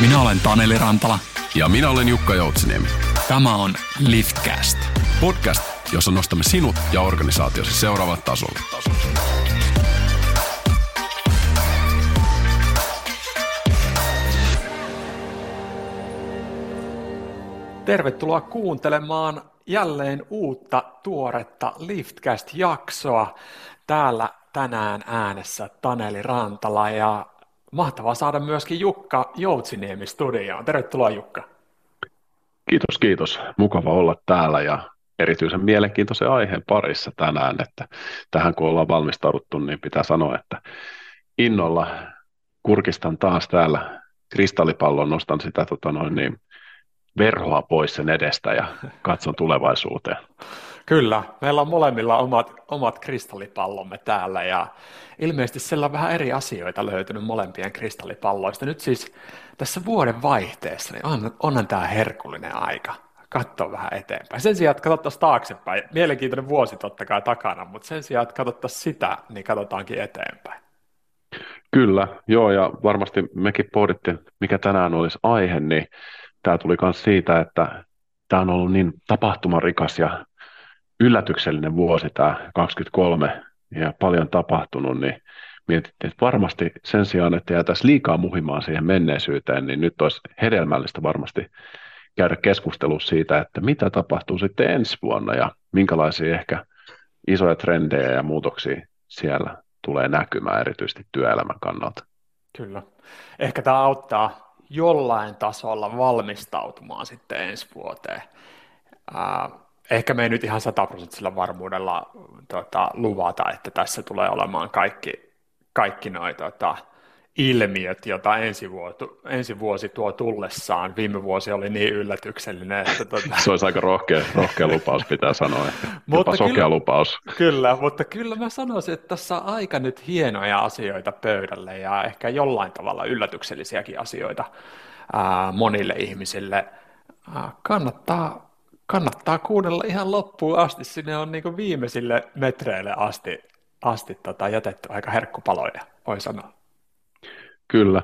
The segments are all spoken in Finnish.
Minä olen Taneli Rantala. Ja minä olen Jukka Joutsiniemi. Tämä on Liftcast. Podcast, jossa nostamme sinut ja organisaatiosi seuraavat tasolle. Tervetuloa kuuntelemaan jälleen uutta tuoretta Liftcast-jaksoa. Täällä tänään äänessä Taneli Rantala ja mahtavaa saada myöskin Jukka Joutsiniemi studioon. Tervetuloa Jukka. Kiitos, kiitos. Mukava olla täällä ja erityisen mielenkiintoisen aiheen parissa tänään, että tähän kun ollaan valmistauduttu, niin pitää sanoa, että innolla kurkistan taas täällä kristallipallon, nostan sitä tota noin, niin, verhoa pois sen edestä ja katson tulevaisuuteen. Kyllä, meillä on molemmilla omat, omat kristallipallomme täällä ja ilmeisesti siellä on vähän eri asioita löytynyt molempien kristallipalloista. Nyt siis tässä vuoden vaihteessa niin on, onhan tämä herkullinen aika katsoa vähän eteenpäin. Sen sijaan, että katsottaisiin taaksepäin, mielenkiintoinen vuosi totta kai takana, mutta sen sijaan, että katsottaisiin sitä, niin katsotaankin eteenpäin. Kyllä, joo, ja varmasti mekin pohdittiin, mikä tänään olisi aihe, niin tämä tuli myös siitä, että tämä on ollut niin tapahtumarikas ja yllätyksellinen vuosi tämä 23 ja paljon tapahtunut, niin mietittiin, että varmasti sen sijaan, että jäätäisiin liikaa muhimaan siihen menneisyyteen, niin nyt olisi hedelmällistä varmasti käydä keskustelua siitä, että mitä tapahtuu sitten ensi vuonna ja minkälaisia ehkä isoja trendejä ja muutoksia siellä tulee näkymään erityisesti työelämän kannalta. Kyllä. Ehkä tämä auttaa jollain tasolla valmistautumaan sitten ensi vuoteen. Ää, ehkä me ei nyt ihan sataprosenttisella varmuudella tota, luvata, että tässä tulee olemaan kaikki, kaikki noi, tota, ilmiöt, joita ensi, vuotu, ensi vuosi tuo tullessaan. Viime vuosi oli niin yllätyksellinen. Että tota... Se olisi aika rohkea, rohkea lupaus, pitää sanoa. mutta sokea kyllä, lupaus. Kyllä, mutta kyllä mä sanoisin, että tässä on aika nyt hienoja asioita pöydälle ja ehkä jollain tavalla yllätyksellisiäkin asioita ää, monille ihmisille. Ää, kannattaa, kannattaa kuunnella ihan loppuun asti. Sinne on niin viimeisille metreille asti, asti tota, jätetty aika herkkupaloja, voi sanoa. Kyllä,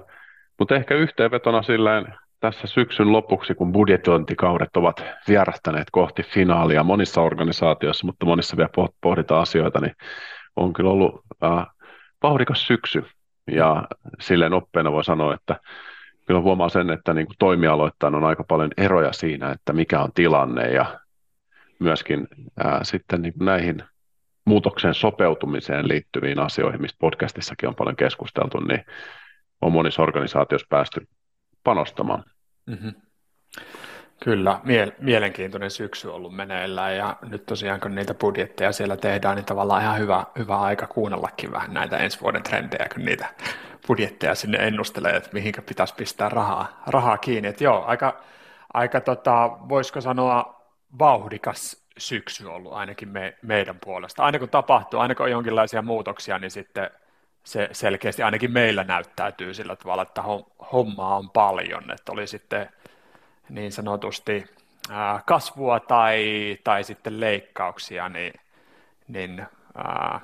mutta ehkä yhteenvetona silleen tässä syksyn lopuksi, kun budjetointikaudet ovat vierähtäneet kohti finaalia monissa organisaatioissa, mutta monissa vielä pohditaan asioita, niin on kyllä ollut äh, vauhdikas syksy. Ja silleen oppeena voi sanoa, että kyllä huomaa sen, että niin kuin toimialoittain on aika paljon eroja siinä, että mikä on tilanne ja myöskin äh, sitten niin kuin näihin muutoksen sopeutumiseen liittyviin asioihin, mistä podcastissakin on paljon keskusteltu, niin on monissa organisaatioissa päästy panostamaan. Mm-hmm. Kyllä, mie- mielenkiintoinen syksy ollut meneillään ja nyt tosiaan kun niitä budjetteja siellä tehdään, niin tavallaan ihan hyvä, hyvä aika kuunnellakin vähän näitä ensi vuoden trendejä, kun niitä budjetteja sinne ennustelee, että mihinkä pitäisi pistää rahaa, rahaa kiinni. Että joo, aika, aika tota, voisiko sanoa vauhdikas syksy ollut ainakin me, meidän puolesta. Aina kun tapahtuu, aina kun on jonkinlaisia muutoksia, niin sitten se selkeästi ainakin meillä näyttäytyy sillä tavalla, että hommaa on paljon, että oli sitten niin sanotusti kasvua tai, tai sitten leikkauksia, niin, niin ää,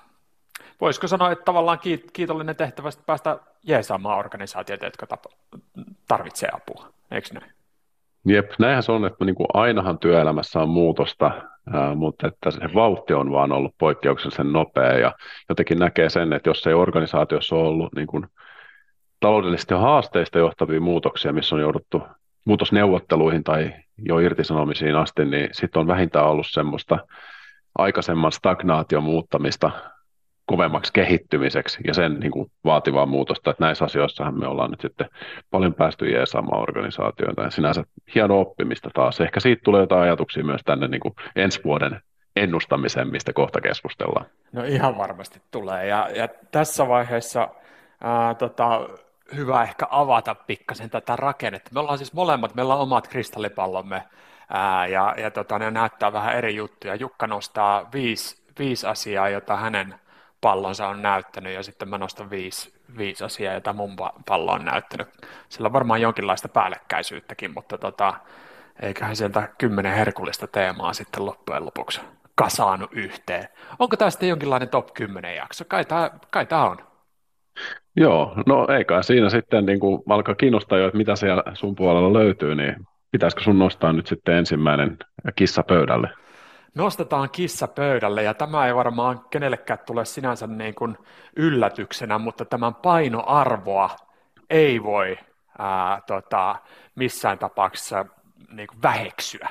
voisiko sanoa, että tavallaan kiitollinen tehtävä päästä jeesaamaan organisaatioita, jotka tarvitsee apua, eikö näin? Jep, näinhän se on, että niin kuin ainahan työelämässä on muutosta, ää, mutta että se vauhti on vaan ollut poikkeuksellisen nopea ja jotenkin näkee sen, että jos ei organisaatiossa ole ollut niin kuin taloudellisesti haasteista johtavia muutoksia, missä on jouduttu muutosneuvotteluihin tai jo irtisanomisiin asti, niin sitten on vähintään ollut semmoista aikaisemman stagnaation muuttamista kovemmaksi kehittymiseksi ja sen niin kuin, vaativaa muutosta, että näissä asioissahan me ollaan nyt sitten paljon päästy jeesaamaan organisaatioita ja sinänsä hieno oppimista taas. Ehkä siitä tulee jotain ajatuksia myös tänne niin kuin ensi vuoden ennustamiseen, mistä kohta keskustellaan. No ihan varmasti tulee ja, ja tässä vaiheessa ää, tota, hyvä ehkä avata pikkasen tätä rakennetta. Me ollaan siis molemmat, meillä on omat kristallipallomme ää, ja, ja tota, ne näyttää vähän eri juttuja. Jukka nostaa viisi, viisi asiaa, jota hänen pallonsa on näyttänyt ja sitten mä nostan viisi, viisi asiaa, jota mun pallo on näyttänyt. Sillä on varmaan jonkinlaista päällekkäisyyttäkin, mutta tota, eiköhän sieltä kymmenen herkullista teemaa sitten loppujen lopuksi kasaanut yhteen. Onko tästä jonkinlainen top 10 jakso? Kai tämä on. Joo, no eikä siinä sitten niin kuin alkaa kiinnostaa jo, että mitä siellä sun puolella löytyy, niin pitäisikö sun nostaa nyt sitten ensimmäinen kissa pöydälle? Nostetaan kissa pöydälle ja tämä ei varmaan kenellekään tule sinänsä niin kuin yllätyksenä, mutta tämän painoarvoa ei voi ää, tota, missään tapauksessa niin kuin väheksyä.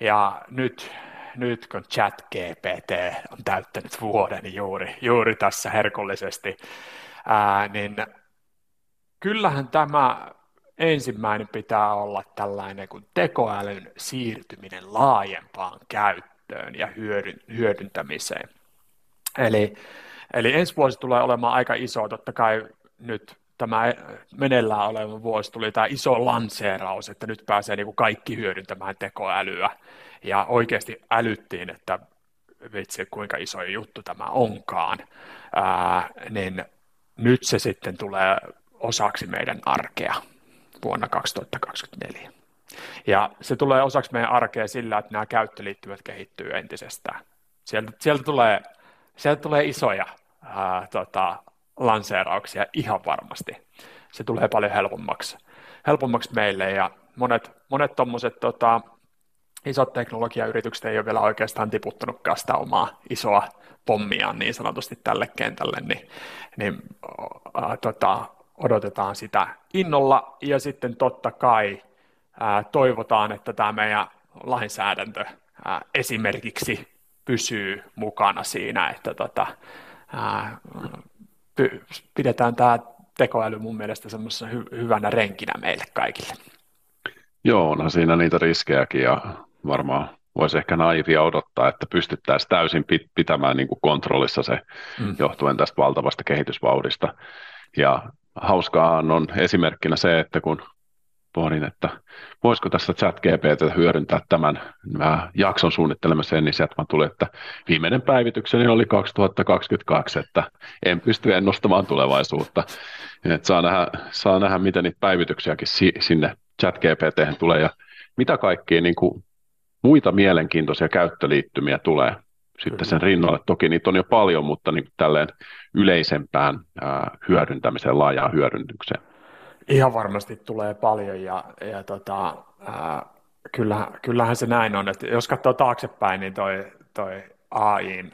Ja nyt, nyt kun chat GPT on täyttänyt vuoden juuri, juuri tässä herkullisesti, ää, niin kyllähän tämä ensimmäinen pitää olla tällainen kuin tekoälyn siirtyminen laajempaan käyttöön ja hyödyn, hyödyntämiseen. Eli, eli ensi vuosi tulee olemaan aika iso, totta kai nyt tämä meneillään oleva vuosi tuli tämä iso lanseeraus, että nyt pääsee niin kuin kaikki hyödyntämään tekoälyä. Ja oikeasti älyttiin, että vitsi, kuinka iso juttu tämä onkaan. Ää, niin nyt se sitten tulee osaksi meidän arkea vuonna 2024. Ja se tulee osaksi meidän arkea sillä, että nämä käyttöliittymät kehittyy entisestään. Sieltä, sieltä, tulee, sieltä tulee isoja ää, tota, lanseerauksia ihan varmasti. Se tulee paljon helpommaksi, helpommaksi meille ja monet, monet tota, isot teknologiayritykset ei ole vielä oikeastaan tiputtanutkaan sitä omaa isoa pommiaan niin sanotusti tälle kentälle, niin, niin ää, tota, odotetaan sitä innolla ja sitten totta kai ää, toivotaan, että tämä meidän lainsäädäntö ää, esimerkiksi pysyy mukana siinä, että tota, ää, pidetään tämä tekoäly mun mielestä semmoisena hy- hyvänä renkinä meille kaikille. Joo, onhan siinä niitä riskejäkin ja varmaan voisi ehkä naivia odottaa, että pystyttäisiin täysin pitämään niin kuin kontrollissa se mm. johtuen tästä valtavasta kehitysvauhdista. Ja hauskaa on esimerkkinä se, että kun pohdin, että voisiko tässä chat GPT hyödyntää tämän jakson suunnittelemiseen, niin sieltä tuli, että viimeinen päivitykseni oli 2022, että en pysty ennustamaan tulevaisuutta. Että saa, nähdä, saa nähdä, miten niitä päivityksiäkin sinne chat GPT tulee ja mitä kaikkia niin kuin muita mielenkiintoisia käyttöliittymiä tulee sitten sen rinnalle. Toki niitä on jo paljon, mutta niin tälleen yleisempään ää, hyödyntämiseen, laajaan hyödyntykseen. Ihan varmasti tulee paljon ja, ja tota, ää, kyllähän, kyllähän se näin on, että jos katsoo taaksepäin, niin toi, toi AIin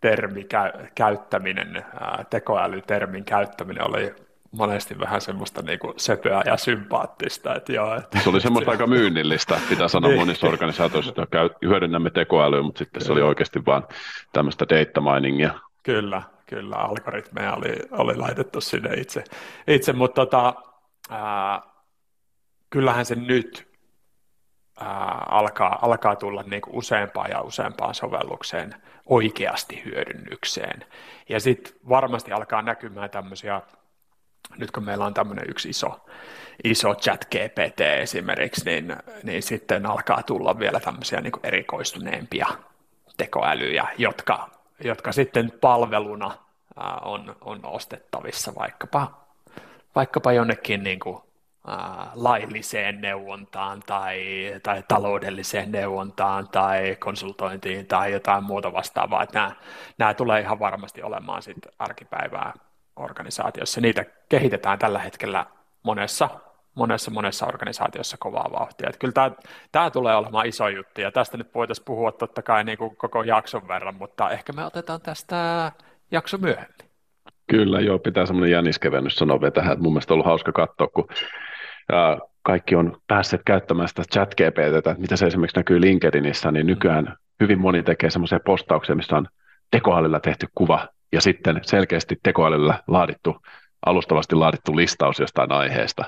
termi käyttäminen, ää, tekoälytermin käyttäminen oli monesti vähän semmoista niin kuin söpöä ja sympaattista. Että joo, että, se oli semmoista aika myynnillistä, pitää sanoa niin. monissa organisaatioissa, että hyödynnämme tekoälyä, mutta sitten se oli oikeasti vain tämmöistä data miningia. Kyllä, kyllä, algoritmeja oli, oli laitettu sinne itse, itse mutta tota, ää, kyllähän se nyt ää, alkaa, alkaa tulla niin kuin useampaan ja useampaan sovellukseen oikeasti hyödynnykseen. Ja sitten varmasti alkaa näkymään tämmöisiä nyt kun meillä on tämmöinen yksi iso, iso chat GPT esimerkiksi, niin, niin sitten alkaa tulla vielä tämmöisiä niin erikoistuneempia tekoälyjä, jotka, jotka sitten palveluna on, on ostettavissa vaikkapa, vaikkapa jonnekin niin kuin, ää, lailliseen neuvontaan tai, tai taloudelliseen neuvontaan tai konsultointiin tai jotain muuta vastaavaa. Että nämä, nämä tulee ihan varmasti olemaan sitten arkipäivää organisaatiossa. Niitä kehitetään tällä hetkellä monessa, monessa, monessa organisaatiossa kovaa vauhtia. Että kyllä tämä, tämä tulee olemaan iso juttu, ja tästä nyt voitaisiin puhua totta kai niin kuin koko jakson verran, mutta ehkä me otetaan tästä jakso myöhemmin. Kyllä, joo, pitää semmoinen jänniskevennys sanoa vielä tähän, että mun mielestä on ollut hauska katsoa, kun ja kaikki on päässeet käyttämään sitä chat GPTtä, mitä se esimerkiksi näkyy LinkedInissä, niin nykyään hyvin moni tekee semmoisia postauksia, missä on tekoälyllä tehty kuva ja sitten selkeästi tekoälyllä laadittu, alustavasti laadittu listaus jostain aiheesta.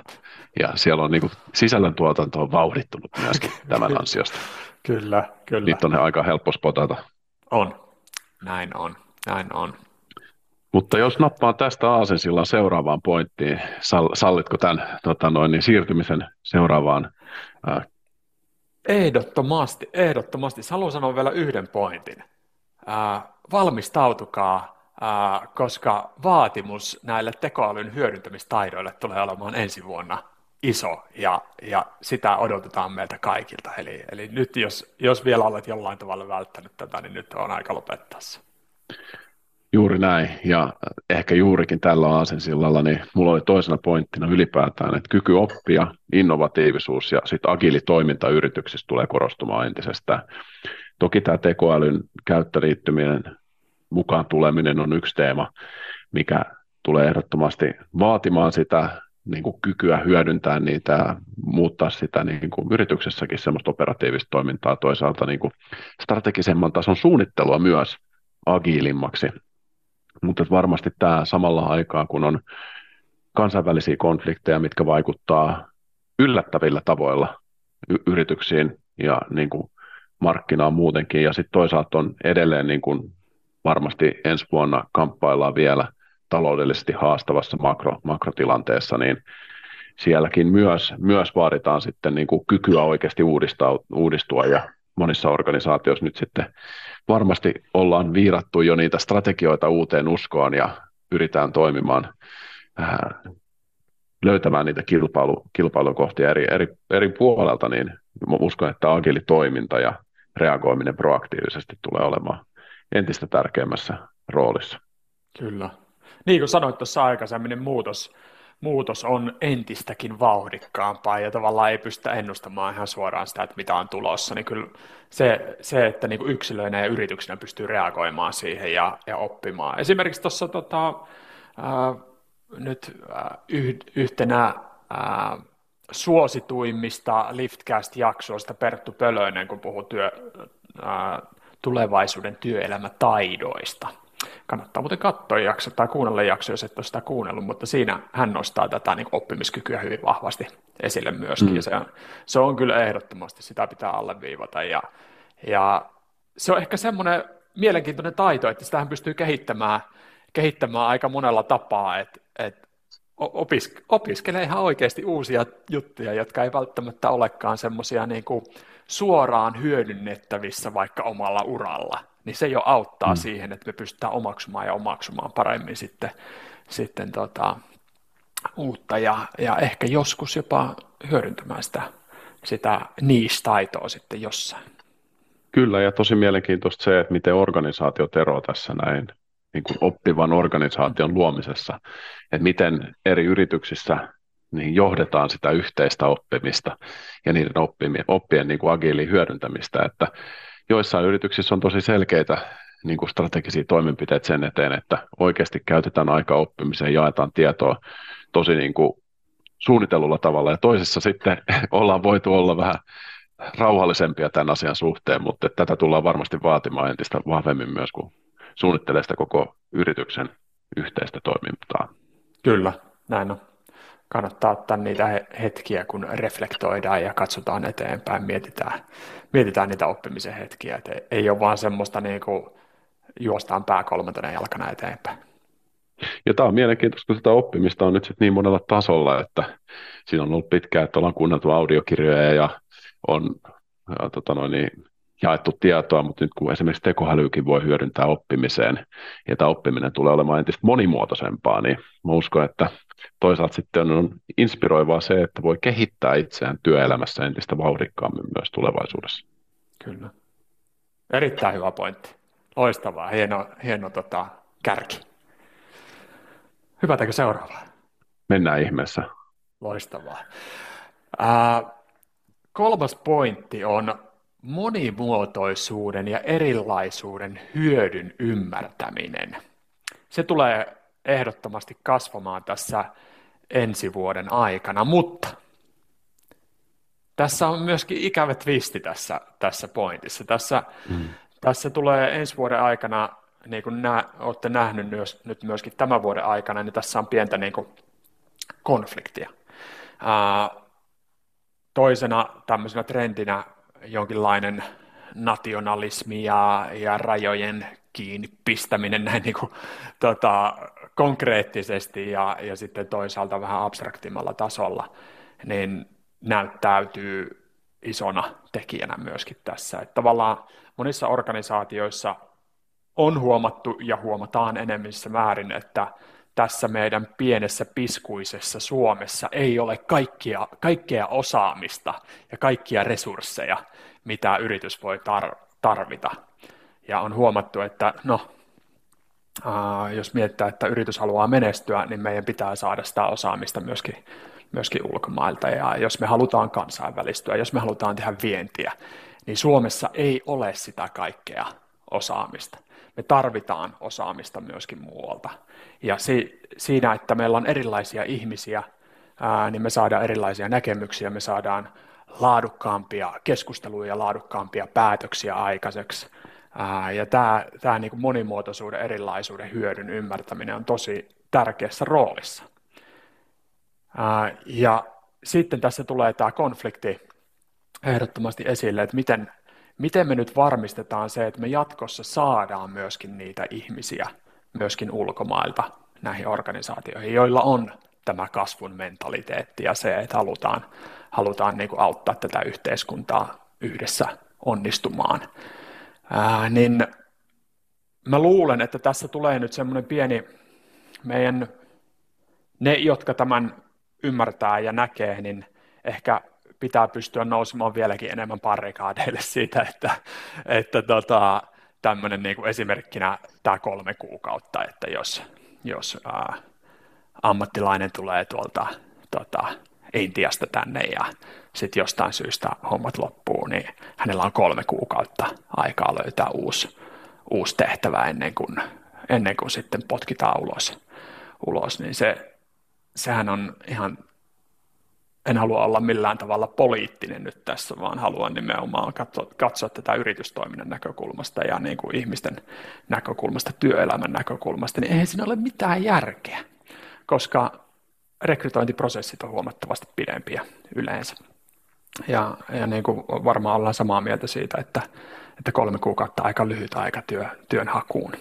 Ja siellä on niin kuin, sisällöntuotanto on vauhdittunut myöskin tämän ansiosta. kyllä, kyllä. Niitä on aika helppo spotata. On, näin on, näin on. Mutta jos nappaan tästä aasensillan seuraavaan pointtiin, sallitko tämän tota noin, niin siirtymisen seuraavaan? Ää... Ehdottomasti, ehdottomasti. Haluan sanoa vielä yhden pointin. Ää, valmistautukaa, koska vaatimus näille tekoälyn hyödyntämistaidoille tulee olemaan ensi vuonna iso ja, ja sitä odotetaan meiltä kaikilta. Eli, eli nyt jos, jos vielä olet jollain tavalla välttänyt tätä, niin nyt on aika lopettaa se. Juuri näin, ja ehkä juurikin tällä aasensillalla, niin mulla oli toisena pointtina ylipäätään, että kyky oppia, innovatiivisuus ja sitten agiili toiminta yrityksissä tulee korostumaan entisestään. Toki tämä tekoälyn käyttöliittyminen, mukaan tuleminen on yksi teema, mikä tulee ehdottomasti vaatimaan sitä niin kuin kykyä hyödyntää niitä ja muuttaa sitä niin kuin yrityksessäkin semmoista operatiivista toimintaa, toisaalta niin kuin strategisemman tason suunnittelua myös agiilimmaksi. Mutta varmasti tämä samalla aikaa, kun on kansainvälisiä konflikteja, mitkä vaikuttaa yllättävillä tavoilla y- yrityksiin ja niin kuin markkinaan muutenkin, ja sitten toisaalta on edelleen niin kuin varmasti ensi vuonna kamppaillaan vielä taloudellisesti haastavassa makro, makrotilanteessa, niin sielläkin myös, myös vaaditaan sitten niin kuin kykyä oikeasti uudistaa, uudistua. Ja monissa organisaatioissa nyt sitten varmasti ollaan viirattu jo niitä strategioita uuteen uskoon ja pyritään toimimaan, äh, löytämään niitä kilpailu, kilpailukohtia eri, eri, eri puolelta, niin uskon, että agili toiminta ja reagoiminen proaktiivisesti tulee olemaan entistä tärkeämmässä roolissa. Kyllä. Niin kuin sanoit tuossa aikaisemmin, niin muutos, muutos on entistäkin vauhdikkaampaa ja tavallaan ei pystytä ennustamaan ihan suoraan sitä, että mitä on tulossa, niin kyllä se, se että niin yksilöinä ja yrityksinä pystyy reagoimaan siihen ja, ja oppimaan. Esimerkiksi tuossa tota, äh, nyt äh, yhtenä äh, suosituimmista Liftcast-jaksoista Perttu Pölönen, kun puhuu työ, äh, tulevaisuuden työelämätaidoista – kannattaa muuten katsoa jakso tai kuunnella jakso, jos et ole sitä kuunnellut, mutta siinä hän nostaa tätä niin oppimiskykyä hyvin vahvasti esille myöskin, mm. ja se on, se on kyllä ehdottomasti, sitä pitää alleviivata, ja, ja se on ehkä semmoinen mielenkiintoinen taito, että sitä hän pystyy kehittämään, kehittämään aika monella tapaa, että, että opisk- opiskelee ihan oikeasti uusia juttuja, jotka ei välttämättä olekaan semmoisia niin suoraan hyödynnettävissä vaikka omalla uralla niin se jo auttaa mm. siihen, että me pystytään omaksumaan ja omaksumaan paremmin sitten, sitten tota, uutta ja, ja ehkä joskus jopa hyödyntämään sitä, sitä niistaitoa sitten jossain. Kyllä, ja tosi mielenkiintoista se, että miten organisaatiot eroavat tässä näin niin kuin oppivan organisaation luomisessa, että miten eri yrityksissä niin johdetaan sitä yhteistä oppimista ja niiden oppimien, oppien niin kuin agiiliin hyödyntämistä, että joissain yrityksissä on tosi selkeitä niin kuin strategisia toimenpiteitä sen eteen, että oikeasti käytetään aika oppimiseen, jaetaan tietoa tosi niin kuin suunnitellulla tavalla, ja toisessa sitten ollaan voitu olla vähän rauhallisempia tämän asian suhteen, mutta tätä tullaan varmasti vaatimaan entistä vahvemmin myös, kun suunnittelee sitä koko yrityksen yhteistä toimintaa. Kyllä, näin on kannattaa ottaa niitä hetkiä, kun reflektoidaan ja katsotaan eteenpäin, mietitään, mietitään niitä oppimisen hetkiä. Et ei ole vaan semmoista niin kuin juostaan pää kolmantena jalkana eteenpäin. Ja tämä on mielenkiintoista, kun sitä oppimista on nyt sit niin monella tasolla, että siinä on ollut pitkään, että ollaan kuunneltu audiokirjoja ja on ja, tota noin, niin, jaettu tietoa, mutta nyt kun esimerkiksi tekoälykin voi hyödyntää oppimiseen, ja tämä oppiminen tulee olemaan entistä monimuotoisempaa, niin mä uskon, että toisaalta sitten on inspiroivaa se, että voi kehittää itseään työelämässä entistä vauhdikkaammin myös tulevaisuudessa. Kyllä. Erittäin hyvä pointti. Loistavaa, hieno, hieno tota, kärki. Hypätäänkö seuraavaan? Mennään ihmeessä. Loistavaa. Ää, kolmas pointti on monimuotoisuuden ja erilaisuuden hyödyn ymmärtäminen. Se tulee ehdottomasti kasvamaan tässä ensi vuoden aikana, mutta tässä on myöskin ikävä twisti tässä, tässä pointissa. Tässä, mm. tässä tulee ensi vuoden aikana, niin kuin nä, olette nähneet myös, nyt myöskin tämän vuoden aikana, niin tässä on pientä niin kuin konfliktia. Ää, toisena tämmöisenä trendinä jonkinlainen nationalismi ja, ja rajojen kiinni pistäminen näin niin kuin, tota, konkreettisesti ja, ja sitten toisaalta vähän abstraktimmalla tasolla, niin näyttäytyy isona tekijänä myöskin tässä. Että tavallaan monissa organisaatioissa on huomattu ja huomataan enemmissä määrin, että tässä meidän pienessä piskuisessa Suomessa ei ole kaikkia, kaikkea osaamista ja kaikkia resursseja, mitä yritys voi tar- tarvita. Ja on huomattu, että no, ää, jos miettää, että yritys haluaa menestyä, niin meidän pitää saada sitä osaamista myöskin, myöskin ulkomailta. Ja jos me halutaan kansainvälistyä, jos me halutaan tehdä vientiä, niin Suomessa ei ole sitä kaikkea osaamista. Me tarvitaan osaamista myöskin muualta. Ja si, siinä, että meillä on erilaisia ihmisiä, ää, niin me saadaan erilaisia näkemyksiä, me saadaan laadukkaampia keskusteluja ja laadukkaampia päätöksiä aikaiseksi. Ää, ja tämä, tämä niin kuin monimuotoisuuden, erilaisuuden hyödyn ymmärtäminen on tosi tärkeässä roolissa. Ää, ja sitten tässä tulee tämä konflikti ehdottomasti esille, että miten, miten me nyt varmistetaan se, että me jatkossa saadaan myöskin niitä ihmisiä myöskin ulkomailta näihin organisaatioihin, joilla on tämä kasvun mentaliteetti ja se, että halutaan, halutaan niin kuin auttaa tätä yhteiskuntaa yhdessä onnistumaan. Ää, niin mä luulen, että tässä tulee nyt semmoinen pieni meidän, ne jotka tämän ymmärtää ja näkee, niin ehkä pitää pystyä nousemaan vieläkin enemmän parikaadeille siitä, että, että tota, tämmöinen niin esimerkkinä tämä kolme kuukautta, että jos, jos ää, ammattilainen tulee tuolta tota, Intiasta tänne ja sitten jostain syystä hommat loppuu, niin hänellä on kolme kuukautta aikaa löytää uusi, uusi tehtävä ennen kuin, ennen kuin sitten potkitaan ulos, ulos. Niin se, sehän on ihan en halua olla millään tavalla poliittinen nyt tässä, vaan haluan nimenomaan katsoa, katsoa tätä yritystoiminnan näkökulmasta ja niin kuin ihmisten näkökulmasta, työelämän näkökulmasta, niin eihän siinä ole mitään järkeä, koska rekrytointiprosessit on huomattavasti pidempiä yleensä. Ja, ja niin kuin varmaan ollaan samaa mieltä siitä, että, että kolme kuukautta aika lyhyt aika työ, työn hakuun.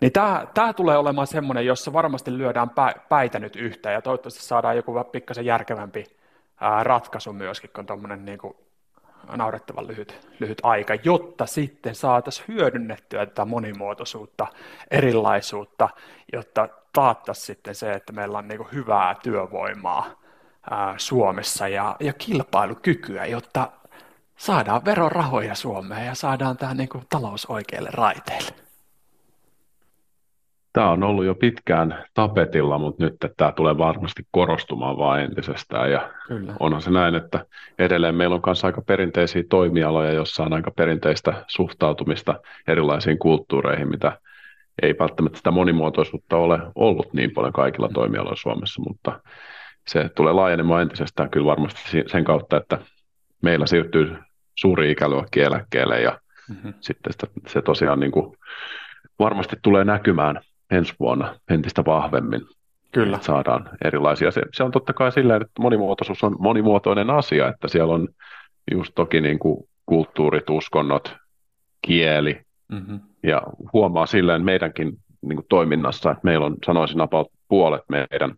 Niin tämä, tämä tulee olemaan semmoinen, jossa varmasti lyödään päitä nyt yhteen ja toivottavasti saadaan joku pikkasen järkevämpi ratkaisu myöskin, kun tuommoinen niin kuin naurettavan lyhyt, lyhyt aika, jotta sitten saataisiin hyödynnettyä tätä monimuotoisuutta, erilaisuutta, jotta taattaisiin sitten se, että meillä on niin kuin hyvää työvoimaa ää, Suomessa ja, ja kilpailukykyä, jotta saadaan verorahoja Suomeen ja saadaan tämä niin kuin talous oikealle raiteille tämä on ollut jo pitkään tapetilla, mutta nyt tämä tulee varmasti korostumaan vain entisestään. Ja Kyllä. onhan se näin, että edelleen meillä on myös aika perinteisiä toimialoja, joissa on aika perinteistä suhtautumista erilaisiin kulttuureihin, mitä ei välttämättä sitä monimuotoisuutta ole ollut niin paljon kaikilla toimialoilla Suomessa, mutta se tulee laajenemaan entisestään kyllä varmasti sen kautta, että meillä siirtyy suuri ikäluokki eläkkeelle ja mm-hmm. sitten sitä, se tosiaan niin kuin varmasti tulee näkymään ensi vuonna entistä vahvemmin. Kyllä. Että saadaan erilaisia. Se, se on totta kai silleen, että monimuotoisuus on monimuotoinen asia, että siellä on just toki niin kuin kulttuurit, uskonnot, kieli, mm-hmm. ja huomaa silleen meidänkin niin kuin toiminnassa, että meillä on, sanoisin, about puolet meidän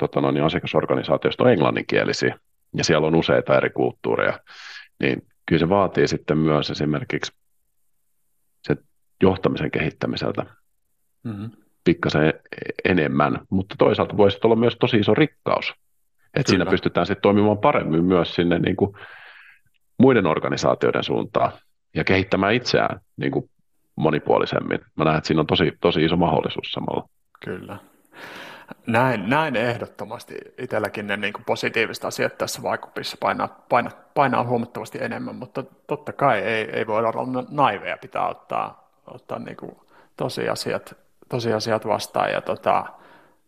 tota noin, asiakasorganisaatiosta on englanninkielisiä, ja siellä on useita eri kulttuureja, niin kyllä se vaatii sitten myös esimerkiksi se johtamisen kehittämiseltä mm-hmm. Pikkasen enemmän, mutta toisaalta voisi olla myös tosi iso rikkaus, että siinä pystytään sitten toimimaan paremmin myös sinne niin kuin muiden organisaatioiden suuntaan ja kehittämään itseään niin kuin monipuolisemmin. Mä näen, että siinä on tosi, tosi iso mahdollisuus samalla. Kyllä. Näin, näin ehdottomasti. Itselläkin ne niin positiiviset asiat tässä vaikupissa painaa, painaa, painaa huomattavasti enemmän, mutta totta kai ei, ei voi olla naiveja, pitää ottaa, ottaa niin kuin tosiasiat tosiasiat vastaan ja tota,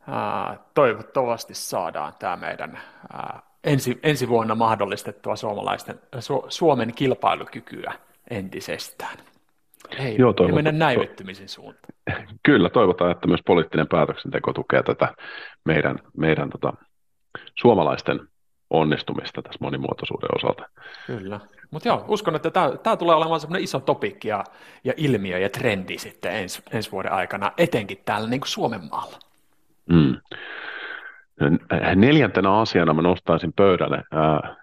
ää, toivottavasti saadaan tämä meidän ää, ensi, ensi vuonna mahdollistettua suomalaisten, Su, Suomen kilpailukykyä entisestään. Ei, Joo, ei mennä näivettymisen suuntaan. Kyllä, toivotaan, että myös poliittinen päätöksenteko tukee tätä meidän, meidän tota, suomalaisten onnistumista tässä monimuotoisuuden osalta. Kyllä. Mutta joo, uskon, että tämä tulee olemaan semmoinen iso topikki ja, ja ilmiö ja trendi sitten ens, ensi vuoden aikana, etenkin täällä niin kuin Suomen maalla. Mm. Neljäntenä asiana mä nostaisin pöydälle ää,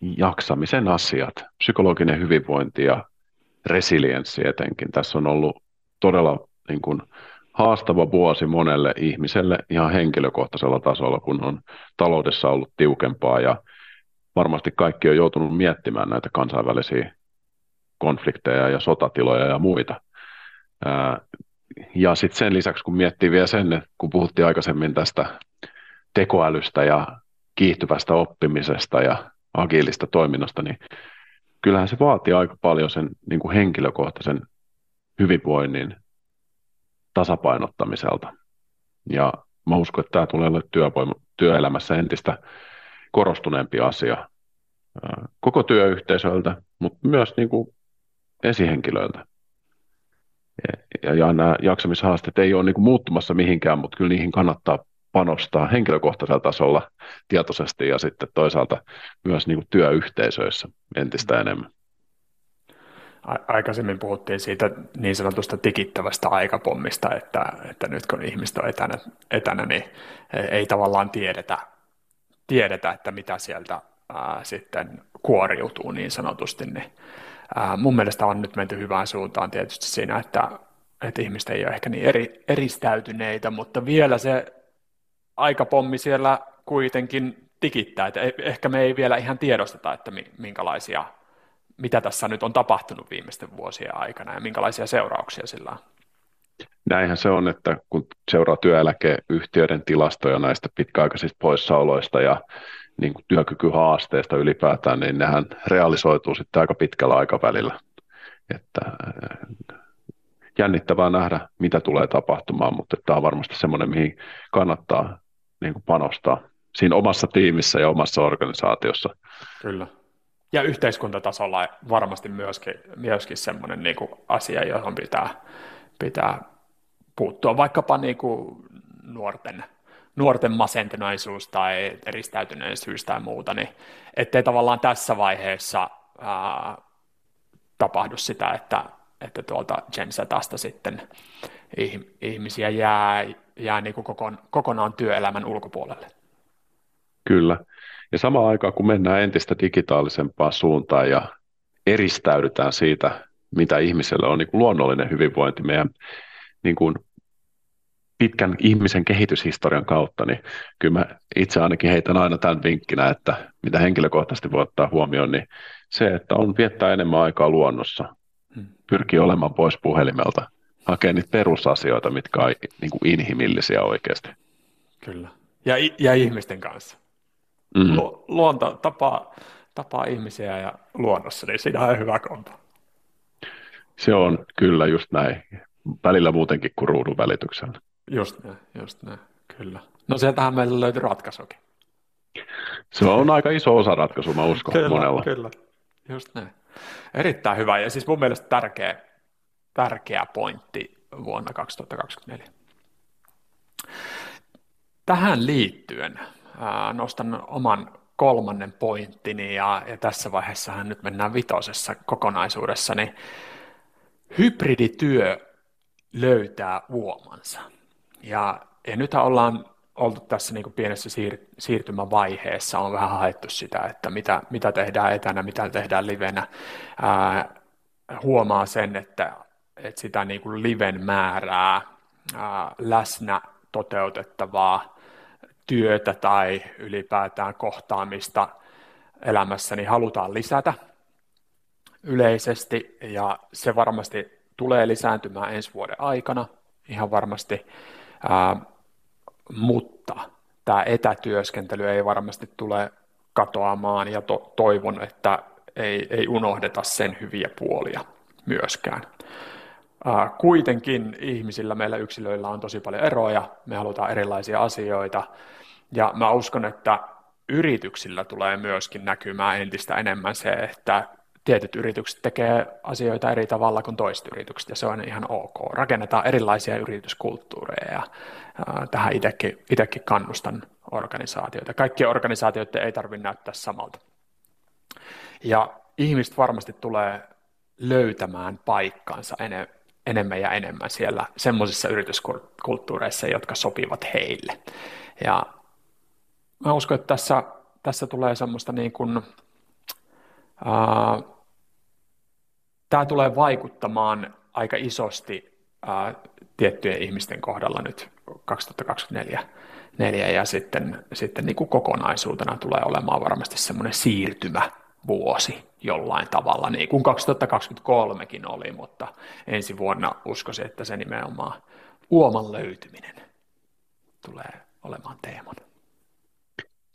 jaksamisen asiat, psykologinen hyvinvointi ja resilienssi etenkin. Tässä on ollut todella niin kuin, haastava vuosi monelle ihmiselle ihan henkilökohtaisella tasolla, kun on taloudessa ollut tiukempaa ja varmasti kaikki on joutunut miettimään näitä kansainvälisiä konflikteja ja sotatiloja ja muita. Ja sitten sen lisäksi, kun miettii vielä sen, että kun puhuttiin aikaisemmin tästä tekoälystä ja kiihtyvästä oppimisesta ja agiilista toiminnasta, niin kyllähän se vaatii aika paljon sen niin kuin henkilökohtaisen hyvinvoinnin tasapainottamiselta. Ja mä uskon, että tämä tulee olemaan työvoima, työelämässä entistä korostuneempi asia koko työyhteisöltä, mutta myös niin kuin esihenkilöiltä. Ja, ja nämä jaksamishaasteet ei ole niin kuin muuttumassa mihinkään, mutta kyllä niihin kannattaa panostaa henkilökohtaisella tasolla tietoisesti ja sitten toisaalta myös niin kuin työyhteisöissä entistä enemmän aikaisemmin puhuttiin siitä niin sanotusta tikittävästä aikapommista, että, että nyt kun ihmiset on etänä, etänä niin ei tavallaan tiedetä, tiedetä että mitä sieltä ää, sitten kuoriutuu niin sanotusti. Niin, ää, mun mielestä on nyt menty hyvään suuntaan tietysti siinä, että, että ihmiset ei ole ehkä niin eri, eristäytyneitä, mutta vielä se aikapommi siellä kuitenkin tikittää, että ehkä me ei vielä ihan tiedosteta, että minkälaisia mitä tässä nyt on tapahtunut viimeisten vuosien aikana ja minkälaisia seurauksia sillä on? Näinhän se on, että kun seuraa työeläkeyhtiöiden tilastoja näistä pitkäaikaisista poissaoloista ja niin kuin työkykyhaasteista ylipäätään, niin nehän realisoituu sitten aika pitkällä aikavälillä. Että äh, jännittävää nähdä, mitä tulee tapahtumaan, mutta tämä on varmasti semmoinen, mihin kannattaa niin kuin panostaa siinä omassa tiimissä ja omassa organisaatiossa. Kyllä. Ja yhteiskuntatasolla varmasti myöskin, myöskin semmoinen niin kuin asia, johon pitää, pitää puuttua, vaikkapa niin kuin nuorten, nuorten masentuneisuus tai eristäytyneisyys tai muuta, niin ettei tavallaan tässä vaiheessa ää, tapahdu sitä, että, että tuolta Gen Zasta sitten ihmisiä jää, jää niin kuin kokonaan työelämän ulkopuolelle. Kyllä. Ja samaan aikaan, kun mennään entistä digitaalisempaan suuntaan ja eristäydytään siitä, mitä ihmiselle on niin kuin luonnollinen hyvinvointi meidän niin kuin pitkän ihmisen kehityshistorian kautta, niin kyllä mä itse ainakin heitän aina tämän vinkkinä, että mitä henkilökohtaisesti voi ottaa huomioon, niin se, että on viettää enemmän aikaa luonnossa, hmm. pyrkii olemaan pois puhelimelta, hakee niitä perusasioita, mitkä on niin kuin inhimillisiä oikeasti. Kyllä. Ja, ja ihmisten kanssa mm. lu, luonto tapaa, tapaa ihmisiä ja luonnossa, niin siinä on hyvä kompo. Se on kyllä just näin. Välillä muutenkin kuin ruudun välityksellä. Just näin, just näin, kyllä. No sieltähän meillä löytyi ratkaisukin. Se on aika iso osa ratkaisu, mä uskon kyllä, monella. Kyllä, just näin. Erittäin hyvä ja siis mun mielestä tärkeä, tärkeä pointti vuonna 2024. Tähän liittyen nostan oman kolmannen pointtini ja, ja tässä vaiheessahan nyt mennään vitosessa kokonaisuudessa, niin hybridityö löytää uomansa. Ja, ja nythän ollaan oltu tässä niin kuin pienessä siir- siirtymävaiheessa, on vähän haettu sitä, että mitä, mitä tehdään etänä, mitä tehdään livenä. Ää, huomaa sen, että, että sitä niin kuin liven määrää, ää, läsnä toteutettavaa työtä tai ylipäätään kohtaamista elämässäni halutaan lisätä yleisesti ja se varmasti tulee lisääntymään ensi vuoden aikana ihan varmasti, ää, mutta tämä etätyöskentely ei varmasti tule katoamaan ja to- toivon, että ei, ei unohdeta sen hyviä puolia myöskään. Kuitenkin ihmisillä, meillä yksilöillä on tosi paljon eroja, me halutaan erilaisia asioita, ja mä uskon, että yrityksillä tulee myöskin näkymään entistä enemmän se, että tietyt yritykset tekee asioita eri tavalla kuin toiset yritykset, ja se on ihan ok. Rakennetaan erilaisia yrityskulttuureja, ja tähän itsekin, itsekin kannustan organisaatioita. Kaikkien organisaatioiden ei tarvitse näyttää samalta. Ja ihmiset varmasti tulee löytämään paikkansa enemmän ja enemmän siellä semmoisissa yrityskulttuureissa, jotka sopivat heille. Ja mä uskon, että tässä, tässä tulee semmoista niin kuin, tämä tulee vaikuttamaan aika isosti ää, tiettyjen ihmisten kohdalla nyt 2024 neljä, ja sitten, sitten niin kuin kokonaisuutena tulee olemaan varmasti semmoinen siirtymä vuosi jollain tavalla, niin kuin 2023kin oli, mutta ensi vuonna uskoisin, että se nimenomaan uoman löytyminen tulee olemaan teemana.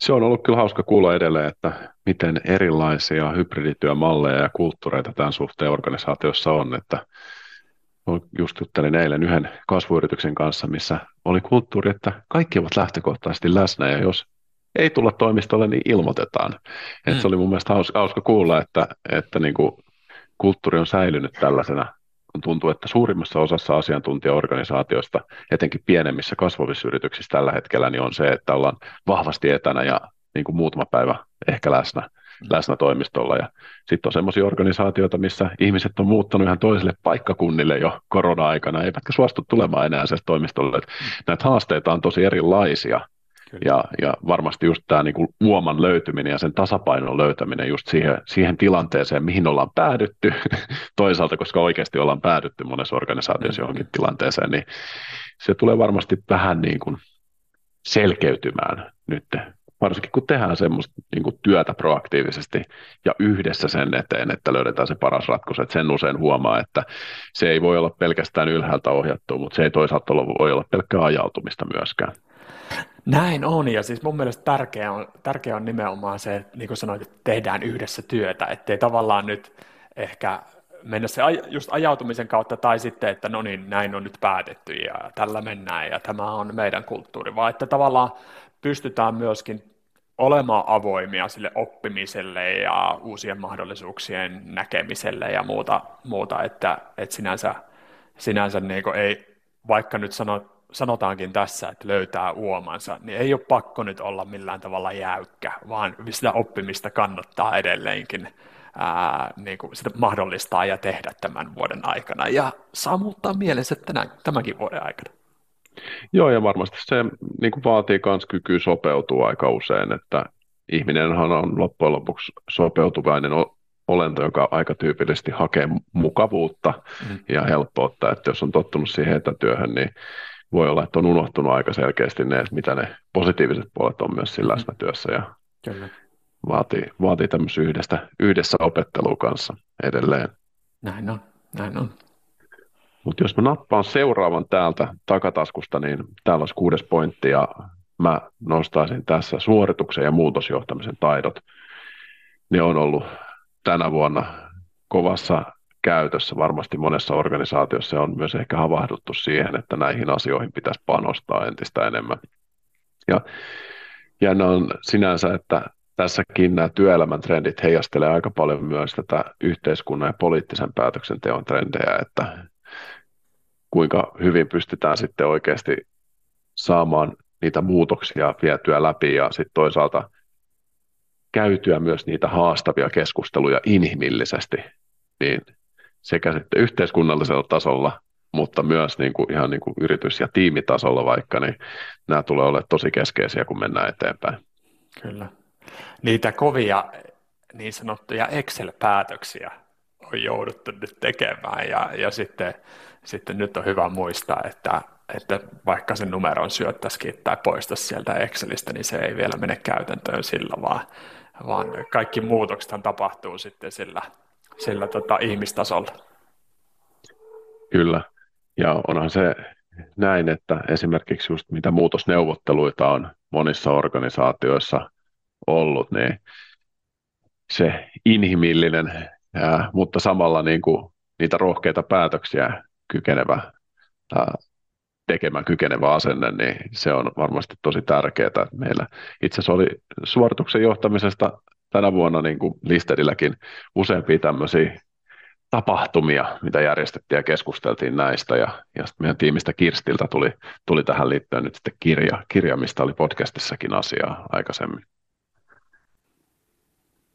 Se on ollut kyllä hauska kuulla edelleen, että miten erilaisia hybridityömalleja ja kulttuureita tämän suhteen organisaatiossa on, että just juttelin eilen yhden kasvuyrityksen kanssa, missä oli kulttuuri, että kaikki ovat lähtökohtaisesti läsnä ja jos ei tulla toimistolle, niin ilmoitetaan. Mm. Et se oli mun mielestä hauska, hauska kuulla, että, että niin kuin kulttuuri on säilynyt tällaisena, kun tuntuu, että suurimmassa osassa asiantuntijaorganisaatioista, etenkin pienemmissä kasvavissa yrityksissä tällä hetkellä, niin on se, että ollaan vahvasti etänä ja niin kuin muutama päivä ehkä läsnä, mm. läsnä toimistolla. Ja sitten on sellaisia organisaatioita, missä ihmiset on muuttanut ihan toiselle paikkakunnille jo korona-aikana, eivätkä suostu tulemaan enää se toimistolle. Mm. Näitä haasteita on tosi erilaisia. Ja, ja varmasti just tämä niin uoman löytyminen ja sen tasapainon löytäminen just siihen, siihen tilanteeseen, mihin ollaan päädytty, toisaalta, koska oikeasti ollaan päädytty monessa organisaatiossa mm. johonkin tilanteeseen, niin se tulee varmasti vähän niin kuin selkeytymään nyt, varsinkin kun tehdään semmoista niin kuin työtä proaktiivisesti ja yhdessä sen eteen, että löydetään se paras ratkaisu. Että sen usein huomaa, että se ei voi olla pelkästään ylhäältä ohjattu, mutta se ei toisaalta voi olla pelkkää ajautumista myöskään. Näin on, ja siis mun mielestä tärkeää on, tärkeää on nimenomaan se, että niin kuin sanoit, että tehdään yhdessä työtä, ettei tavallaan nyt ehkä mennä se just ajautumisen kautta tai sitten, että no niin, näin on nyt päätetty ja tällä mennään ja tämä on meidän kulttuuri, vaan että tavallaan pystytään myöskin olemaan avoimia sille oppimiselle ja uusien mahdollisuuksien näkemiselle ja muuta, muuta että, että sinänsä, sinänsä niin ei, vaikka nyt sanot, sanotaankin tässä, että löytää uomansa, niin ei ole pakko nyt olla millään tavalla jäykkä, vaan sitä oppimista kannattaa edelleenkin ää, niin kuin sitä mahdollistaa ja tehdä tämän vuoden aikana ja saa muuttaa mielensä tänä, tämänkin vuoden aikana. Joo, ja varmasti se niin kuin vaatii myös kykyä sopeutua aika usein, että ihminenhan on loppujen lopuksi sopeutuvainen olento, joka aika tyypillisesti hakee mukavuutta mm. ja helppoutta, että jos on tottunut siihen etätyöhön, niin voi olla, että on unohtunut aika selkeästi ne, että mitä ne positiiviset puolet on myös sillä mm. työssä ja Kyllä. vaatii, vaatii tämmöistä yhdestä, yhdessä opettelua kanssa edelleen. Näin on, näin on. Mutta jos mä nappaan seuraavan täältä takataskusta, niin täällä olisi kuudes pointti ja mä nostaisin tässä suorituksen ja muutosjohtamisen taidot. Ne on ollut tänä vuonna kovassa käytössä varmasti monessa organisaatiossa on myös ehkä havahduttu siihen, että näihin asioihin pitäisi panostaa entistä enemmän. Ja jännä on sinänsä, että tässäkin nämä työelämän trendit heijastelee aika paljon myös tätä yhteiskunnan ja poliittisen päätöksenteon trendejä, että kuinka hyvin pystytään sitten oikeasti saamaan niitä muutoksia vietyä läpi ja sitten toisaalta käytyä myös niitä haastavia keskusteluja inhimillisesti, niin sekä sitten yhteiskunnallisella tasolla, mutta myös niin kuin ihan niin kuin yritys- ja tiimitasolla vaikka, niin nämä tulee olemaan tosi keskeisiä, kun mennään eteenpäin. Kyllä. Niitä kovia niin sanottuja Excel-päätöksiä on jouduttu nyt tekemään ja, ja sitten, sitten nyt on hyvä muistaa, että, että vaikka sen numeron syöttäisikin tai poistaisi sieltä Excelistä, niin se ei vielä mene käytäntöön sillä, vaan, vaan kaikki muutokset tapahtuu sitten sillä, sillä tota, ihmistasolla. Kyllä, ja onhan se näin, että esimerkiksi just mitä muutosneuvotteluita on monissa organisaatioissa ollut, niin se inhimillinen, ää, mutta samalla niin kuin niitä rohkeita päätöksiä kykenevä, ää, tekemään kykenevä asenne, niin se on varmasti tosi tärkeää. Meillä itse asiassa oli suorituksen johtamisesta tänä vuonna niin kuin Listedilläkin useampia tämmöisiä tapahtumia, mitä järjestettiin ja keskusteltiin näistä. Ja, ja sitten meidän tiimistä Kirstiltä tuli, tuli tähän liittyen nyt sitten kirja, kirja, mistä oli podcastissakin asiaa aikaisemmin.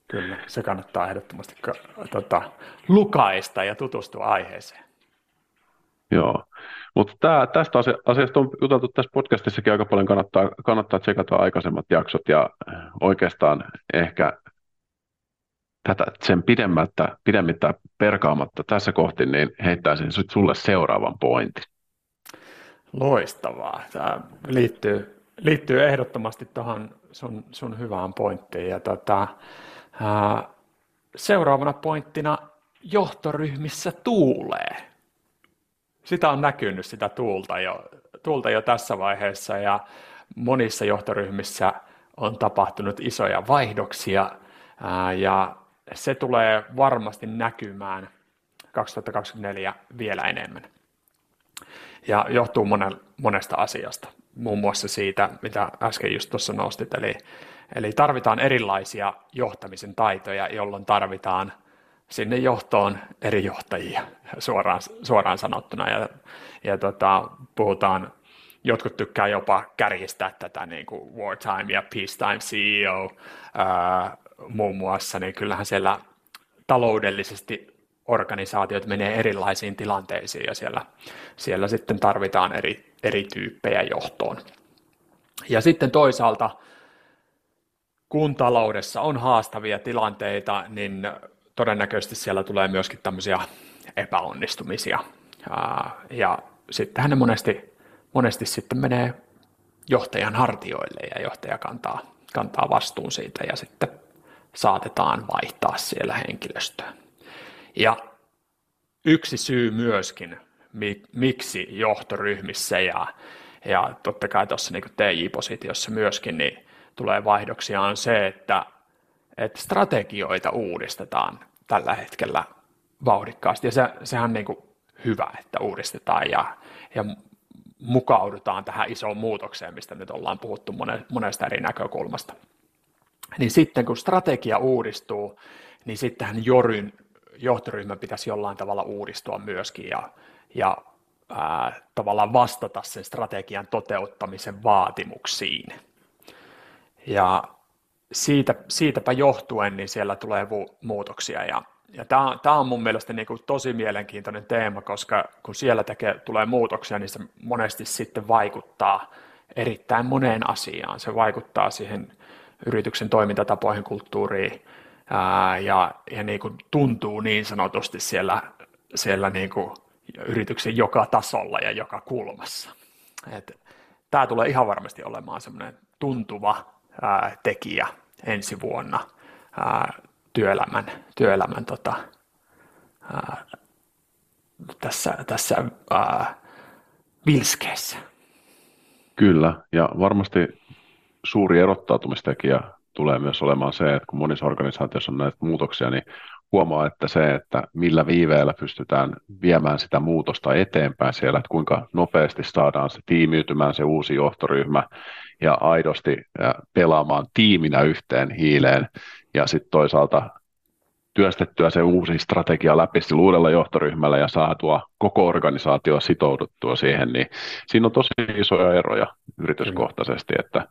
Kyllä, se kannattaa ehdottomasti tota, lukaista ja tutustua aiheeseen. Joo, mutta tää, tästä asiasta on juteltu tässä podcastissakin aika paljon, kannattaa, kannattaa tsekata aikaisemmat jaksot ja oikeastaan ehkä tätä sen pidemmättä, pidemmittä perkaamatta tässä kohti, niin heittäisin sulle seuraavan pointin. Loistavaa. Tämä liittyy, liittyy ehdottomasti tuohon sun, sun hyvään pointtiin. Ja tota, ää, seuraavana pointtina johtoryhmissä tuulee. Sitä on näkynyt sitä tuulta jo, tuulta jo tässä vaiheessa ja monissa johtoryhmissä on tapahtunut isoja vaihdoksia ää, ja se tulee varmasti näkymään 2024 vielä enemmän. Ja johtuu monesta asiasta, muun muassa siitä, mitä äsken just tuossa nostit, eli, eli tarvitaan erilaisia johtamisen taitoja, jolloin tarvitaan sinne johtoon eri johtajia suoraan, suoraan sanottuna. Ja, ja tota, puhutaan, jotkut tykkää jopa kärjistää tätä niin kuin wartime ja peacetime CEO ää, muun muassa, niin kyllähän siellä taloudellisesti organisaatiot menee erilaisiin tilanteisiin ja siellä, siellä sitten tarvitaan eri, eri tyyppejä johtoon. Ja sitten toisaalta, kun taloudessa on haastavia tilanteita, niin todennäköisesti siellä tulee myöskin tämmöisiä epäonnistumisia. Ja sittenhän ne monesti, monesti sitten menee johtajan hartioille ja johtaja kantaa, kantaa vastuun siitä ja sitten saatetaan vaihtaa siellä henkilöstöä. Ja yksi syy myöskin, miksi johtoryhmissä ja, ja totta kai tuossa niin TJ-positiossa myöskin niin tulee vaihdoksia on se, että, että strategioita uudistetaan tällä hetkellä vauhdikkaasti. Ja se, sehän on niin kuin hyvä, että uudistetaan ja, ja mukaudutaan tähän isoon muutokseen, mistä nyt ollaan puhuttu monesta eri näkökulmasta niin sitten kun strategia uudistuu, niin sittenhän Joryn johtoryhmän pitäisi jollain tavalla uudistua myöskin ja, ja ää, tavallaan vastata sen strategian toteuttamisen vaatimuksiin. Ja siitä, siitäpä johtuen niin siellä tulee muutoksia ja, ja tämä on mun mielestä niin kuin tosi mielenkiintoinen teema, koska kun siellä tekee, tulee muutoksia, niin se monesti sitten vaikuttaa erittäin moneen asiaan. Se vaikuttaa siihen yrityksen toimintatapoihin, kulttuuriin ää, ja, ja niin kuin tuntuu niin sanotusti siellä, siellä niin kuin yrityksen joka tasolla ja joka kulmassa. Et, tämä tulee ihan varmasti olemaan semmoinen tuntuva ää, tekijä ensi vuonna ää, työelämän, työelämän tota, ää, tässä, tässä ää, vilskeessä. Kyllä, ja varmasti suuri erottautumistekijä tulee myös olemaan se, että kun monissa organisaatioissa on näitä muutoksia, niin huomaa, että se, että millä viiveellä pystytään viemään sitä muutosta eteenpäin siellä, että kuinka nopeasti saadaan se tiimiytymään, se uusi johtoryhmä ja aidosti pelaamaan tiiminä yhteen hiileen ja sitten toisaalta työstettyä se uusi strategia läpi sillä uudella johtoryhmällä ja saatua koko organisaatio sitouduttua siihen, niin siinä on tosi isoja eroja yrityskohtaisesti, että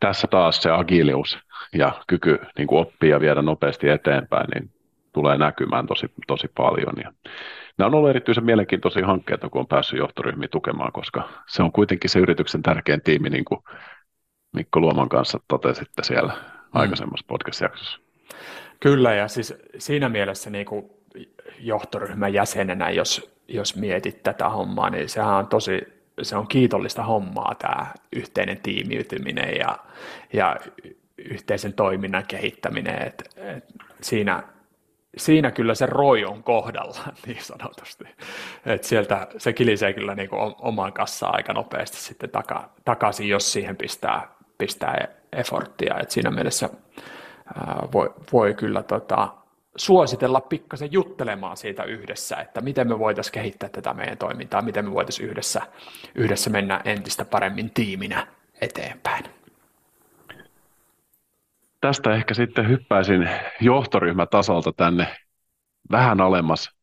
tässä taas se agilius ja kyky niin kuin oppia ja viedä nopeasti eteenpäin, niin tulee näkymään tosi, tosi paljon. Ja nämä on ollut erityisen mielenkiintoisia hankkeita, kun on päässyt johtoryhmiä tukemaan, koska se on kuitenkin se yrityksen tärkein tiimi, niin kuin Mikko Luoman kanssa totesitte siellä mm. aikaisemmassa podcast-jaksossa. Kyllä, ja siis siinä mielessä niin kuin johtoryhmän jäsenenä, jos, jos mietit tätä hommaa, niin sehän on tosi, se on kiitollista hommaa tämä yhteinen tiimiytyminen ja, ja yhteisen toiminnan kehittäminen. Et, et siinä, siinä kyllä se roi on kohdalla niin sanotusti. Et sieltä se kilisee kyllä niin kuin omaan kassaan aika nopeasti sitten taka, takaisin, jos siihen pistää, pistää efforttia. Et siinä mielessä voi, voi kyllä tota, suositella pikkasen juttelemaan siitä yhdessä, että miten me voitaisiin kehittää tätä meidän toimintaa, miten me voitaisiin yhdessä, yhdessä mennä entistä paremmin tiiminä eteenpäin. Tästä ehkä sitten hyppäisin johtoryhmätasolta tänne vähän alemmas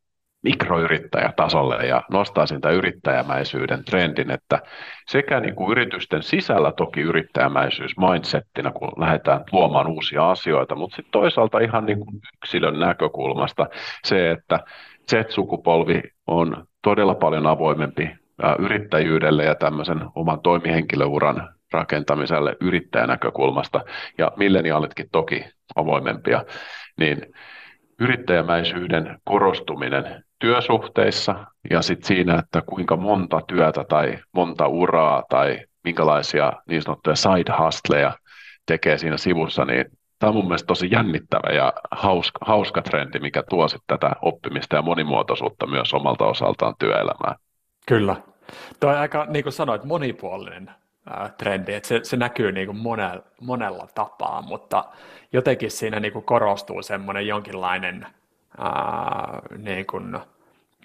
mikroyrittäjätasolle ja nostaisin sitä yrittäjämäisyyden trendin, että sekä niin kuin yritysten sisällä toki yrittäjämäisyys mindsettinä, kun lähdetään luomaan uusia asioita, mutta sitten toisaalta ihan niin kuin yksilön näkökulmasta se, että Z-sukupolvi on todella paljon avoimempi yrittäjyydelle ja tämmöisen oman toimihenkilöuran rakentamiselle yrittäjänäkökulmasta, ja milleniaalitkin toki avoimempia, niin yrittäjämäisyyden korostuminen työsuhteissa ja sitten siinä, että kuinka monta työtä tai monta uraa tai minkälaisia niin sanottuja side hustleja tekee siinä sivussa, niin tämä on mun mielestä tosi jännittävä ja hauska, hauska trendi, mikä tuo sitten tätä oppimista ja monimuotoisuutta myös omalta osaltaan työelämään. Kyllä. Tuo on aika, niin kuin sanoit, monipuolinen trendi, että se, se näkyy niin kuin monella, monella tapaa, mutta jotenkin siinä niin kuin korostuu semmoinen jonkinlainen ää, niin kuin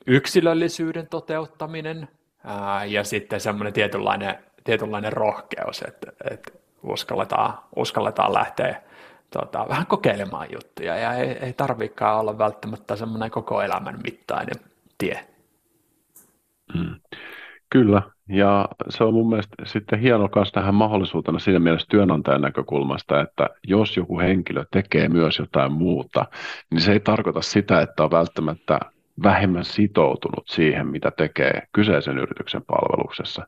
yksilöllisyyden toteuttaminen ää, ja sitten semmoinen tietynlainen, tietynlainen rohkeus, että, että uskalletaan, uskalletaan lähteä tota, vähän kokeilemaan juttuja ja ei, ei tarvikaan olla välttämättä semmoinen koko elämän mittainen tie. Mm. Kyllä, ja se on mun mielestä sitten hieno myös tähän mahdollisuutena siinä mielessä työnantajan näkökulmasta, että jos joku henkilö tekee myös jotain muuta, niin se ei tarkoita sitä, että on välttämättä vähemmän sitoutunut siihen, mitä tekee kyseisen yrityksen palveluksessa.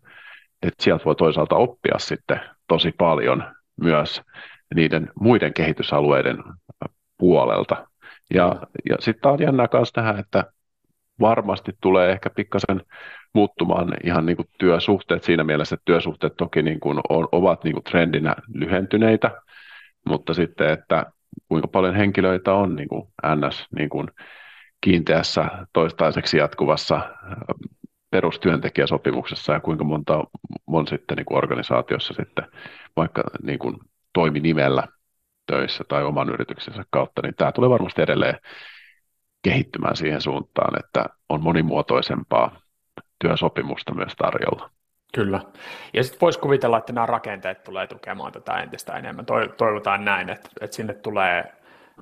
Et sieltä voi toisaalta oppia sitten tosi paljon myös niiden muiden kehitysalueiden puolelta. Ja, ja sitten on jännää myös tähän, että varmasti tulee ehkä pikkasen muuttumaan ihan niin kuin työsuhteet siinä mielessä, että työsuhteet toki niin kuin on, ovat niin kuin trendinä lyhentyneitä, mutta sitten, että kuinka paljon henkilöitä on niin kuin NS niin kuin kiinteässä toistaiseksi jatkuvassa perustyöntekijäsopimuksessa ja kuinka monta on sitten niin kuin organisaatiossa sitten vaikka niin kuin toiminimellä töissä tai oman yrityksensä kautta, niin tämä tulee varmasti edelleen kehittymään siihen suuntaan, että on monimuotoisempaa työsopimusta myös tarjolla. Kyllä. Ja sitten voisi kuvitella, että nämä rakenteet tulee tukemaan tätä entistä enemmän. Toivotaan näin, että, että sinne tulee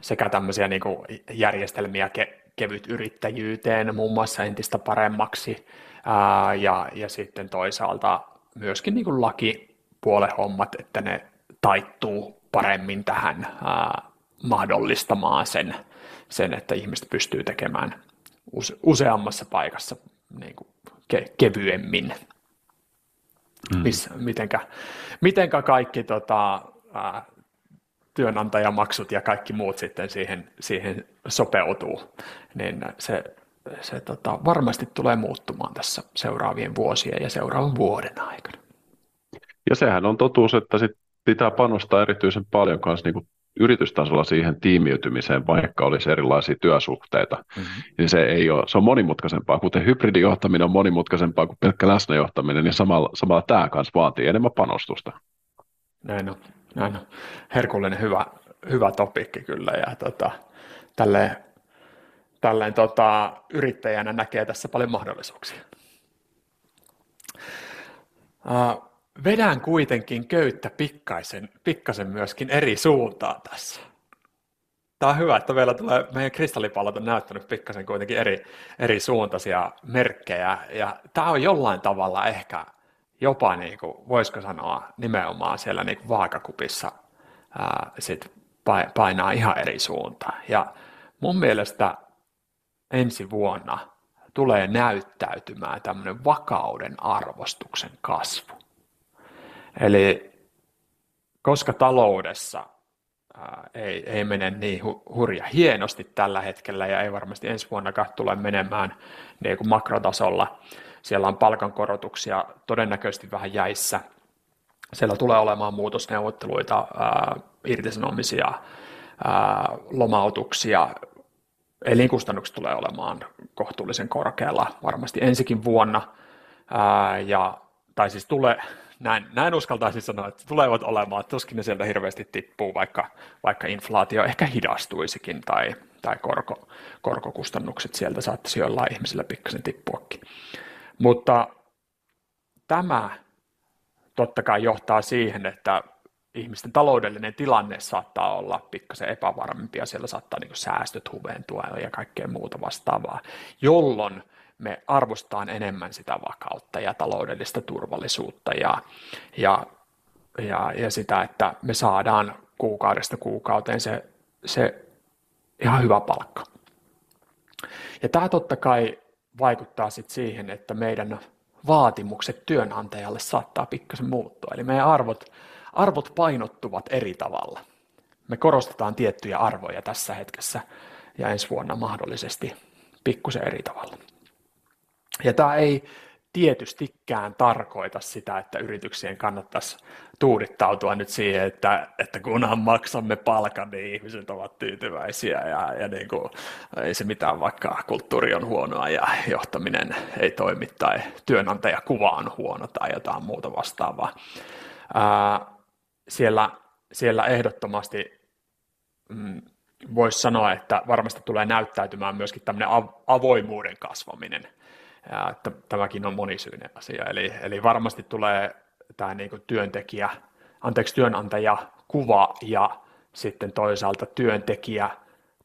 sekä tämmöisiä niin kuin järjestelmiä ke, kevyt yrittäjyyteen muun muassa entistä paremmaksi ää, ja, ja sitten toisaalta myöskin niin kuin lakipuolen hommat, että ne taittuu paremmin tähän ää, mahdollistamaan sen, sen, että ihmiset pystyy tekemään use, useammassa paikassa niin kuin ke, kevyemmin. Mm. Miss, mitenkä, mitenkä kaikki tota, ää, työnantajamaksut ja kaikki muut sitten siihen, siihen sopeutuu, niin se, se tota, varmasti tulee muuttumaan tässä seuraavien vuosien ja seuraavan vuoden aikana. Ja sehän on totuus, että sit pitää panostaa erityisen paljon kanssa niin yritystasolla siihen tiimiytymiseen, vaikka olisi erilaisia työsuhteita, mm-hmm. niin se ei ole, se on monimutkaisempaa, kuten hybridijohtaminen on monimutkaisempaa kuin pelkkä läsnäjohtaminen, niin samalla, samalla tämä kanssa vaatii enemmän panostusta. Näin on, näin on. Herkullinen hyvä, hyvä topikki kyllä, ja tota, tälleen, tälleen tota, yrittäjänä näkee tässä paljon mahdollisuuksia. Uh, vedän kuitenkin köyttä pikkaisen, pikkasen myöskin eri suuntaan tässä. Tämä on hyvä, että meillä tulee, meidän kristallipallot on näyttänyt pikkasen kuitenkin eri, eri suuntaisia merkkejä, ja tämä on jollain tavalla ehkä jopa, niin kuin, voisiko sanoa, nimenomaan siellä niin kuin vaakakupissa ää, sit painaa ihan eri suuntaan. Ja mun mielestä ensi vuonna tulee näyttäytymään tämmöinen vakauden arvostuksen kasvu. Eli koska taloudessa ää, ei, ei mene niin hu, hurja hienosti tällä hetkellä ja ei varmasti ensi vuonnakaan tule menemään niin kuin makrotasolla, siellä on palkankorotuksia todennäköisesti vähän jäissä, siellä tulee olemaan muutosneuvotteluita, ää, irtisanomisia, ää, lomautuksia, elinkustannukset tulee olemaan kohtuullisen korkealla varmasti ensikin vuonna, ää, ja, tai siis tulee, näin, näin uskaltaisin sanoa, että tulevat olemaan, tuskin ne sieltä hirveästi tippuu, vaikka, vaikka inflaatio ehkä hidastuisikin tai, tai korko, korkokustannukset sieltä saattaisi jollain ihmisillä pikkasen tippuakin. Mutta tämä totta kai johtaa siihen, että ihmisten taloudellinen tilanne saattaa olla pikkasen epävarmempi ja siellä saattaa niin säästöt huventua ja kaikkea muuta vastaavaa, jolloin me arvostetaan enemmän sitä vakautta ja taloudellista turvallisuutta ja, ja, ja, ja sitä, että me saadaan kuukaudesta kuukauteen se, se ihan hyvä palkka. Ja tämä totta kai vaikuttaa sitten siihen, että meidän vaatimukset työnantajalle saattaa pikkasen muuttua. Eli meidän arvot, arvot painottuvat eri tavalla. Me korostetaan tiettyjä arvoja tässä hetkessä ja ensi vuonna mahdollisesti pikkusen eri tavalla. Ja tämä ei tietystikään tarkoita sitä, että yrityksien kannattaisi tuudittautua nyt siihen, että, että kunhan maksamme palkan, niin ihmiset ovat tyytyväisiä ja, ja niin kuin, ei se mitään, vaikka kulttuuri on huonoa ja johtaminen ei toimi tai työnantajakuva on huono tai jotain muuta vastaavaa. Ää, siellä, siellä ehdottomasti mm, voisi sanoa, että varmasti tulee näyttäytymään myöskin tämmöinen avoimuuden kasvaminen – ja että tämäkin on monisyinen asia. Eli, eli varmasti tulee tämä niin kuin työntekijä, anteeksi työnantaja kuva ja sitten toisaalta työntekijä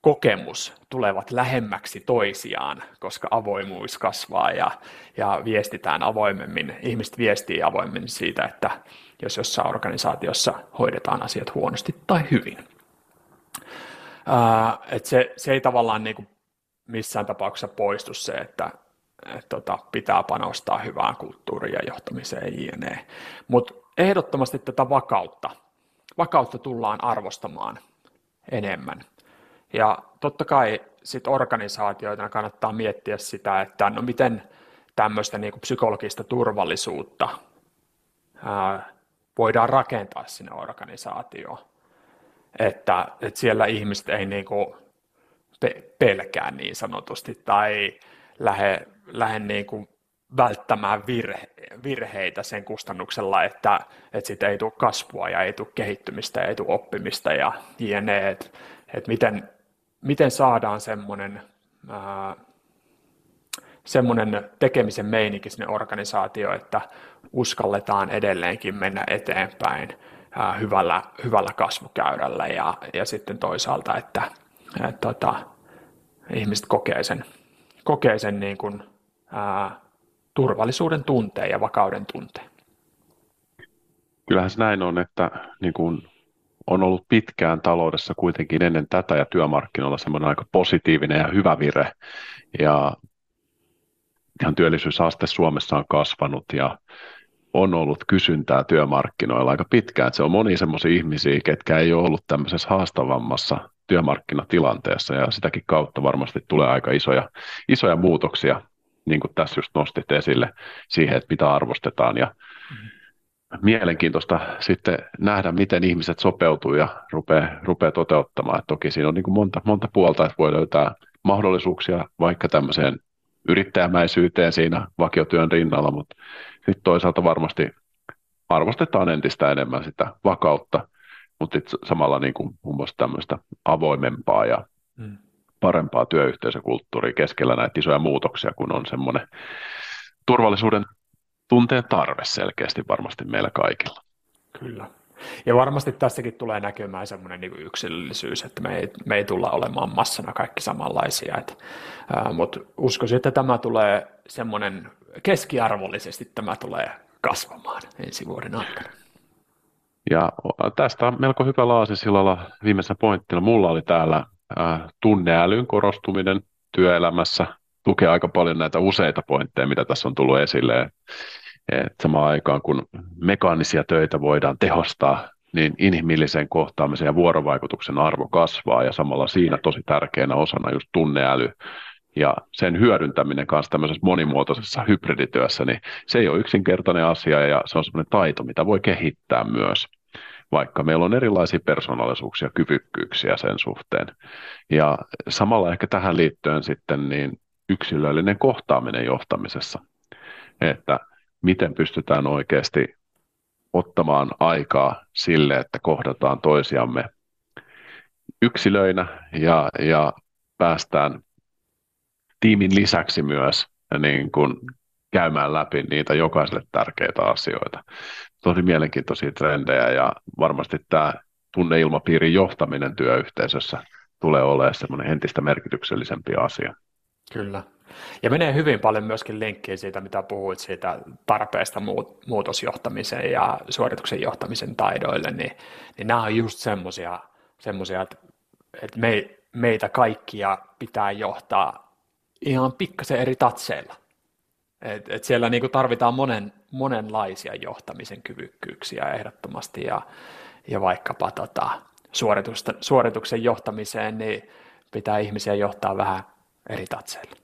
kokemus tulevat lähemmäksi toisiaan, koska avoimuus kasvaa ja, ja viestitään avoimemmin, ihmiset viestii avoimemmin siitä, että jos jossain organisaatiossa hoidetaan asiat huonosti tai hyvin. Ää, et se, se ei tavallaan niin kuin missään tapauksessa poistu se, että et, tota, pitää panostaa hyvään kulttuuriin ja johtamiseen jne. Mutta ehdottomasti tätä vakautta, vakautta tullaan arvostamaan enemmän. Ja totta kai sit organisaatioita kannattaa miettiä sitä, että no miten tämmöistä niin psykologista turvallisuutta ää, voidaan rakentaa sinne organisaatioon. Että, että siellä ihmiset ei niin pe- pelkää niin sanotusti tai lähde lähde niin kuin välttämään virhe, virheitä sen kustannuksella, että, että siitä ei tule kasvua ja ei tule kehittymistä ja ei tule oppimista ja jne. Että, että miten, miten saadaan semmoinen, semmoinen tekemisen meininki sinne organisaatioon, että uskalletaan edelleenkin mennä eteenpäin ää, hyvällä, hyvällä kasvukäyrällä ja, ja sitten toisaalta, että, että tota, ihmiset kokee sen, kokee sen niin kuin, ää, turvallisuuden tunteen ja vakauden tunteen. Kyllähän se näin on, että niin kuin on ollut pitkään taloudessa kuitenkin ennen tätä ja työmarkkinoilla semmoinen aika positiivinen ja hyvä vire. Ja ihan työllisyysaste Suomessa on kasvanut ja on ollut kysyntää työmarkkinoilla aika pitkään. se on moni semmoisia ihmisiä, ketkä ei ole ollut tämmöisessä haastavammassa työmarkkinatilanteessa ja sitäkin kautta varmasti tulee aika isoja, isoja muutoksia niin kuin tässä just nostit esille, siihen, että mitä arvostetaan. Ja mm-hmm. Mielenkiintoista sitten nähdä, miten ihmiset sopeutuu ja rupeaa, rupeaa toteuttamaan. Et toki siinä on niin kuin monta, monta puolta, että voi löytää mahdollisuuksia vaikka tämmöiseen yrittäjämäisyyteen siinä vakiotyön rinnalla, mutta sitten toisaalta varmasti arvostetaan entistä enemmän sitä vakautta, mutta samalla niin kuin muun muassa tämmöistä avoimempaa ja mm parempaa työyhteisökulttuuria keskellä näitä isoja muutoksia, kun on semmoinen turvallisuuden tunteen tarve selkeästi varmasti meillä kaikilla. Kyllä. Ja varmasti tässäkin tulee näkymään semmoinen niin yksilöllisyys, että me ei, me ei tulla olemaan massana kaikki samanlaisia. Että, ää, mutta uskoisin, että tämä tulee semmoinen keskiarvollisesti tämä tulee kasvamaan ensi vuoden aikana. Ja tästä on melko hyvä laasisillalla viimeisenä pointtina. Mulla oli täällä tunneälyn korostuminen työelämässä tukee aika paljon näitä useita pointteja, mitä tässä on tullut esille. Et samaan aikaan, kun mekaanisia töitä voidaan tehostaa, niin inhimillisen kohtaamisen ja vuorovaikutuksen arvo kasvaa ja samalla siinä tosi tärkeänä osana just tunneäly ja sen hyödyntäminen kanssa tämmöisessä monimuotoisessa hybridityössä, niin se ei ole yksinkertainen asia ja se on semmoinen taito, mitä voi kehittää myös vaikka meillä on erilaisia persoonallisuuksia, kyvykkyyksiä sen suhteen. Ja samalla ehkä tähän liittyen sitten niin yksilöllinen kohtaaminen johtamisessa, että miten pystytään oikeasti ottamaan aikaa sille, että kohdataan toisiamme yksilöinä ja, ja päästään tiimin lisäksi myös niin kuin käymään läpi niitä jokaiselle tärkeitä asioita. Tosi mielenkiintoisia trendejä ja varmasti tämä tunneilmapiirin johtaminen työyhteisössä tulee olemaan semmoinen entistä merkityksellisempi asia. Kyllä. Ja menee hyvin paljon myöskin linkkiä siitä, mitä puhuit siitä tarpeesta muutosjohtamisen ja suorituksen johtamisen taidoille, niin, niin nämä on just semmoisia, että, että me, meitä kaikkia pitää johtaa ihan pikkasen eri tatseilla. Et, et siellä niinku tarvitaan monen, monenlaisia johtamisen kyvykkyyksiä ehdottomasti ja, ja vaikkapa tota, suorituksen johtamiseen, niin pitää ihmisiä johtaa vähän eri tatseilla.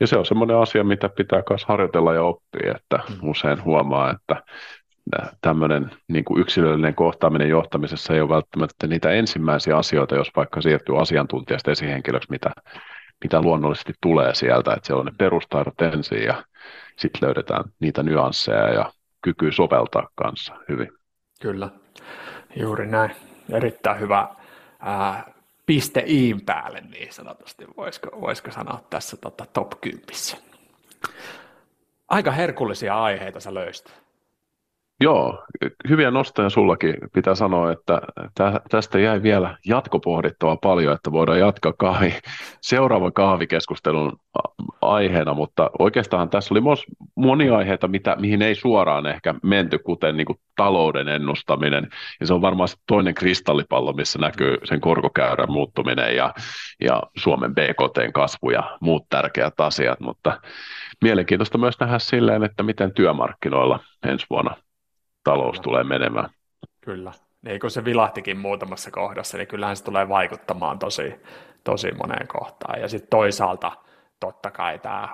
Ja se on semmoinen asia, mitä pitää myös harjoitella ja oppia, että mm. usein huomaa, että tämmöinen niin kuin yksilöllinen kohtaaminen johtamisessa ei ole välttämättä niitä ensimmäisiä asioita, jos vaikka siirtyy asiantuntijasta esihenkilöksi, mitä, mitä luonnollisesti tulee sieltä, että siellä on ne perustaidot ensin ja sitten löydetään niitä nyansseja ja kyky soveltaa kanssa hyvin. Kyllä, juuri näin. Erittäin hyvä ää, piste iin päälle niin sanotusti, voisiko, voisiko sanoa tässä tota, top 10. Aika herkullisia aiheita sä löysit. Joo, hyviä nostoja sullakin. Pitää sanoa, että tästä jäi vielä jatkopohdittavaa paljon, että voidaan jatkaa kahvi, seuraavan kahvikeskustelun aiheena, mutta oikeastaan tässä oli myös monia aiheita, mitä, mihin ei suoraan ehkä menty, kuten niin kuin talouden ennustaminen, ja se on varmaan toinen kristallipallo, missä näkyy sen korkokäyrän muuttuminen ja, ja Suomen BKTn kasvu ja muut tärkeät asiat, mutta mielenkiintoista myös nähdä silleen, että miten työmarkkinoilla ensi vuonna talous tulee menemään. Kyllä. Niin kun se vilahtikin muutamassa kohdassa, niin kyllähän se tulee vaikuttamaan tosi, tosi moneen kohtaan. Ja sitten toisaalta totta kai tämä,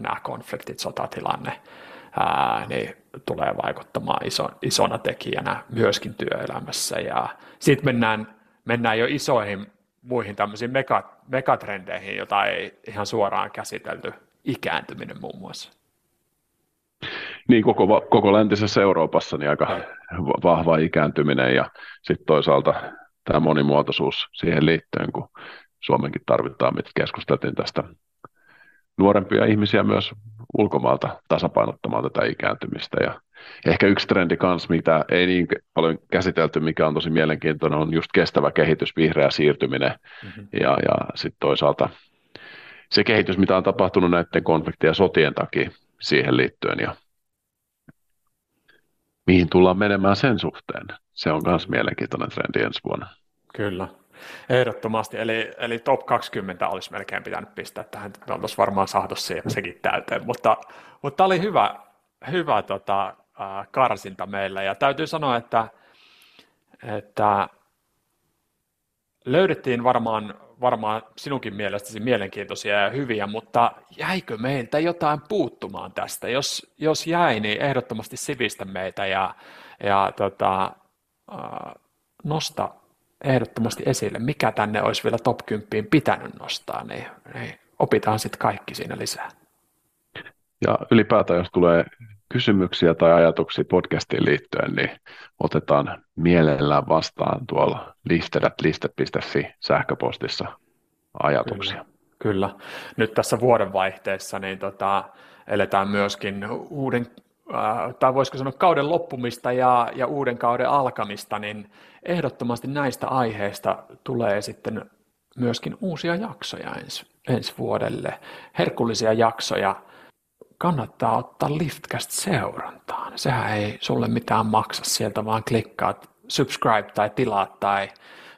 nämä konfliktit, sotatilanne, ää, niin tulee vaikuttamaan iso, isona tekijänä myöskin työelämässä. Ja sitten mennään, mennään jo isoihin muihin tämmöisiin megatrendeihin, joita ei ihan suoraan käsitelty, ikääntyminen muun muassa. Niin, koko, koko läntisessä Euroopassa niin aika vahva ikääntyminen ja sitten toisaalta tämä monimuotoisuus siihen liittyen, kun Suomenkin tarvitaan, mitä keskusteltiin tästä nuorempia ihmisiä myös ulkomaalta tasapainottamaan tätä ikääntymistä. Ja ehkä yksi trendi kanssa, mitä ei niin paljon käsitelty, mikä on tosi mielenkiintoinen, on just kestävä kehitys, vihreä siirtyminen mm-hmm. ja, ja sitten toisaalta se kehitys, mitä on tapahtunut näiden konfliktien ja sotien takia siihen liittyen ja mihin tullaan menemään sen suhteen. Se on myös mielenkiintoinen trendi ensi vuonna. Kyllä, ehdottomasti. Eli, eli top 20 olisi melkein pitänyt pistää tähän. Me oltaisiin varmaan saatu sekin täyteen, mutta, mutta tämä oli hyvä, hyvä tota, karsinta meillä. Ja täytyy sanoa, että, että löydettiin varmaan varmaan sinunkin mielestäsi mielenkiintoisia ja hyviä, mutta jäikö meiltä jotain puuttumaan tästä? Jos, jos jäi, niin ehdottomasti sivistä meitä ja, ja tota, nosta ehdottomasti esille, mikä tänne olisi vielä top 10 pitänyt nostaa, niin, niin opitaan sitten kaikki siinä lisää. Ja ylipäätään, jos tulee kysymyksiä tai ajatuksia podcastiin liittyen, niin otetaan mielellään vastaan tuolla listedat.liste.fi sähköpostissa ajatuksia. Kyllä. Kyllä. Nyt tässä vuodenvaihteessa niin tota, eletään myöskin uuden, äh, tai voisiko sanoa kauden loppumista ja, ja uuden kauden alkamista, niin ehdottomasti näistä aiheista tulee sitten myöskin uusia jaksoja ensi, ensi vuodelle, herkullisia jaksoja, kannattaa ottaa Liftcast seurantaan. Sehän ei sulle mitään maksa sieltä, vaan klikkaat subscribe tai tilaat tai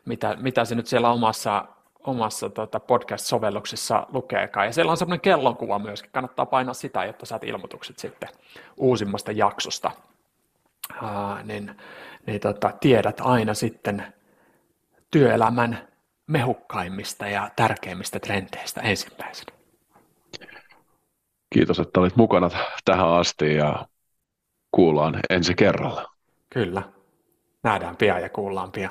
mitä, mitä se nyt siellä omassa, omassa tota podcast-sovelluksessa lukeekaan. Ja siellä on semmoinen kellonkuva myöskin, kannattaa painaa sitä, jotta saat ilmoitukset sitten uusimmasta jaksosta. Aa, niin niin tota, tiedät aina sitten työelämän mehukkaimmista ja tärkeimmistä trendeistä ensimmäisenä. Kiitos, että olit mukana tähän asti ja kuullaan ensi kerralla. Kyllä. Nähdään pian ja kuullaan pian.